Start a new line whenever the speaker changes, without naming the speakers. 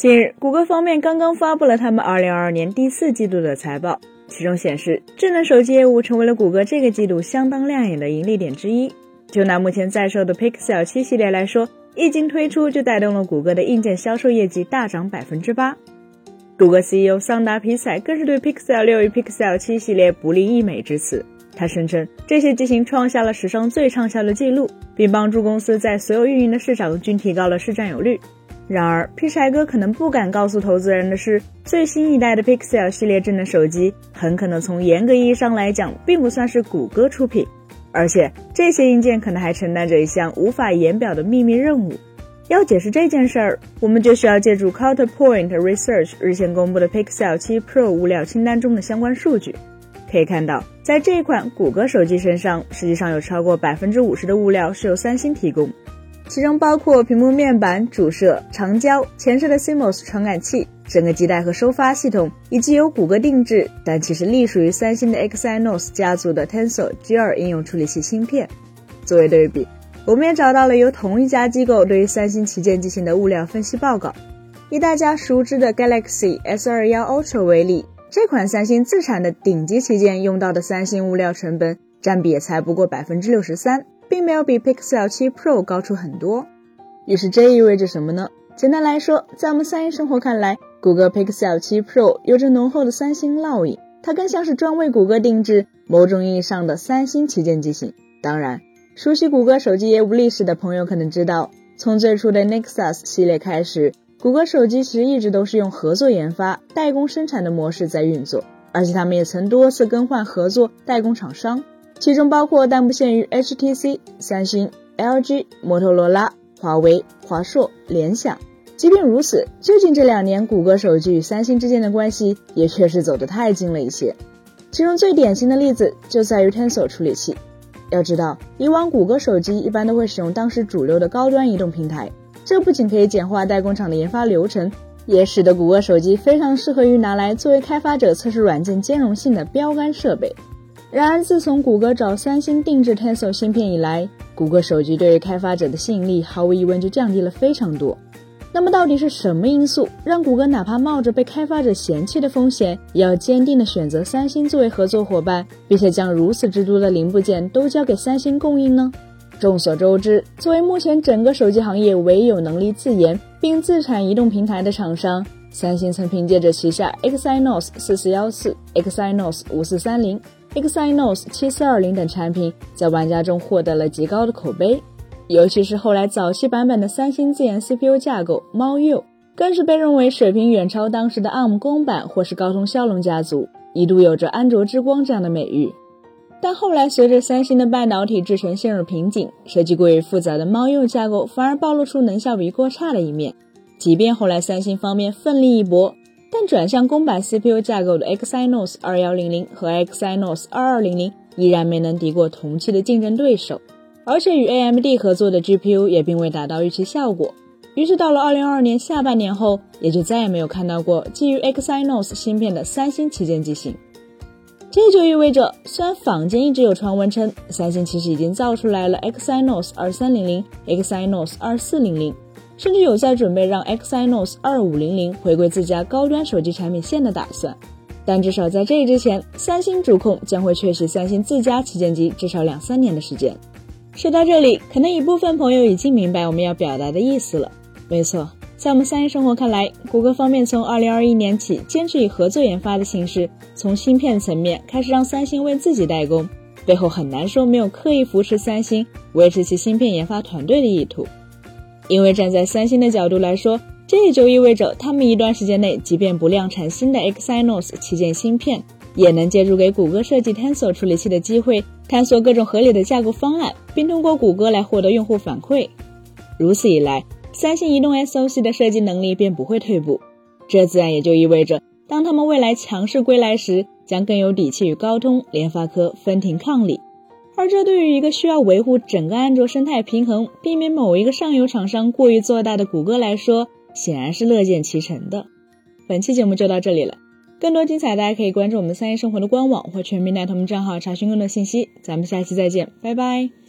近日，谷歌方面刚刚发布了他们2022年第四季度的财报，其中显示，智能手机业务成为了谷歌这个季度相当亮眼的盈利点之一。就拿目前在售的 Pixel 7系列来说，一经推出就带动了谷歌的硬件销售业绩大涨百分之八。谷歌 CEO 桑达皮塞更是对 Pixel 6与 Pixel 7系列不吝溢美之词，他声称这些机型创下了史上最畅销的记录，并帮助公司在所有运营的市场均提高了市占有率。然而，皮柴哥可能不敢告诉投资人的是，最新一代的 Pixel 系列智能手机很可能从严格意义上来讲，并不算是谷歌出品，而且这些硬件可能还承担着一项无法言表的秘密任务。要解释这件事儿，我们就需要借助 Counterpoint Research 日前公布的 Pixel 7 Pro 物料清单中的相关数据。可以看到，在这款谷歌手机身上，实际上有超过百分之五十的物料是由三星提供。其中包括屏幕面板、主摄、长焦、前摄的 CMOS 传感器、整个基带和收发系统，以及由谷歌定制但其实隶属于三星的 Exynos 家族的 Tensor G2 应用处理器芯片。作为对比，我们也找到了由同一家机构对于三星旗舰机型的物料分析报告。以大家熟知的 Galaxy S21 Ultra 为例，这款三星自产的顶级旗舰用到的三星物料成本占比也才不过百分之六十三。并没有比 Pixel 7 Pro 高出很多，于是这意味着什么呢？简单来说，在我们三星生活看来，谷歌 Pixel 7 Pro 有着浓厚的三星烙印，它更像是专为谷歌定制、某种意义上的三星旗舰机型。当然，熟悉谷歌手机业务历史的朋友可能知道，从最初的 Nexus 系列开始，谷歌手机其实一直都是用合作研发、代工生产的模式在运作，而且他们也曾多次更换合作代工厂商。其中包括但不限于 HTC、三星、LG、摩托罗拉、华为、华硕、联想。即便如此，最近这两年，谷歌手机与三星之间的关系也确实走得太近了一些。其中最典型的例子就在于 Tensor 处理器。要知道，以往谷歌手机一般都会使用当时主流的高端移动平台，这不仅可以简化代工厂的研发流程，也使得谷歌手机非常适合于拿来作为开发者测试软件兼容性的标杆设备。然而，自从谷歌找三星定制 Tensor 芯片以来，谷歌手机对于开发者的吸引力毫无疑问就降低了非常多。那么，到底是什么因素让谷歌哪怕冒着被开发者嫌弃的风险，也要坚定的选择三星作为合作伙伴，并且将如此之多的零部件都交给三星供应呢？众所周知，作为目前整个手机行业唯有能力自研并自产移动平台的厂商，三星曾凭借着旗下 Exynos 四四幺四、Exynos 五四三零。Exynos 7420等产品在玩家中获得了极高的口碑，尤其是后来早期版本的三星自研 CPU 架构猫鼬，更是被认为水平远超当时的 ARM 公版或是高通骁龙家族，一度有着“安卓之光”这样的美誉。但后来随着三星的半导体制程陷入瓶颈，设计过于复杂的猫鼬架构反而暴露出能效比过差的一面。即便后来三星方面奋力一搏。但转向公版 CPU 架构的 Exynos 2100和 Exynos 2200依然没能敌过同期的竞争对手，而且与 AMD 合作的 GPU 也并未达到预期效果。于是到了2022年下半年后，也就再也没有看到过基于 Exynos 芯片的三星旗舰机型。这就意味着，虽然坊间一直有传闻称三星其实已经造出来了 Exynos 2300、Exynos 2400。甚至有在准备让 Exynos 2500回归自家高端手机产品线的打算，但至少在这之前，三星主控将会缺席三星自家旗舰机至少两三年的时间。说到这里，可能一部分朋友已经明白我们要表达的意思了。没错，在我们三星生活看来，谷歌方面从2021年起坚持以合作研发的形式，从芯片层面开始让三星为自己代工，背后很难说没有刻意扶持三星、维持其芯片研发团队的意图。因为站在三星的角度来说，这也就意味着他们一段时间内，即便不量产新的 Exynos 旗舰芯片，也能借助给谷歌设计 Tensor 处理器的机会，探索各种合理的架构方案，并通过谷歌来获得用户反馈。如此一来，三星移动 SoC 的设计能力便不会退步。这自然也就意味着，当他们未来强势归来时，将更有底气与高通、联发科分庭抗礼。而这对于一个需要维护整个安卓生态平衡、避免某一个上游厂商过于做大的谷歌来说，显然是乐见其成的。本期节目就到这里了，更多精彩大家可以关注我们三一生活的官网或全民大同账号查询更多信息。咱们下期再见，拜拜。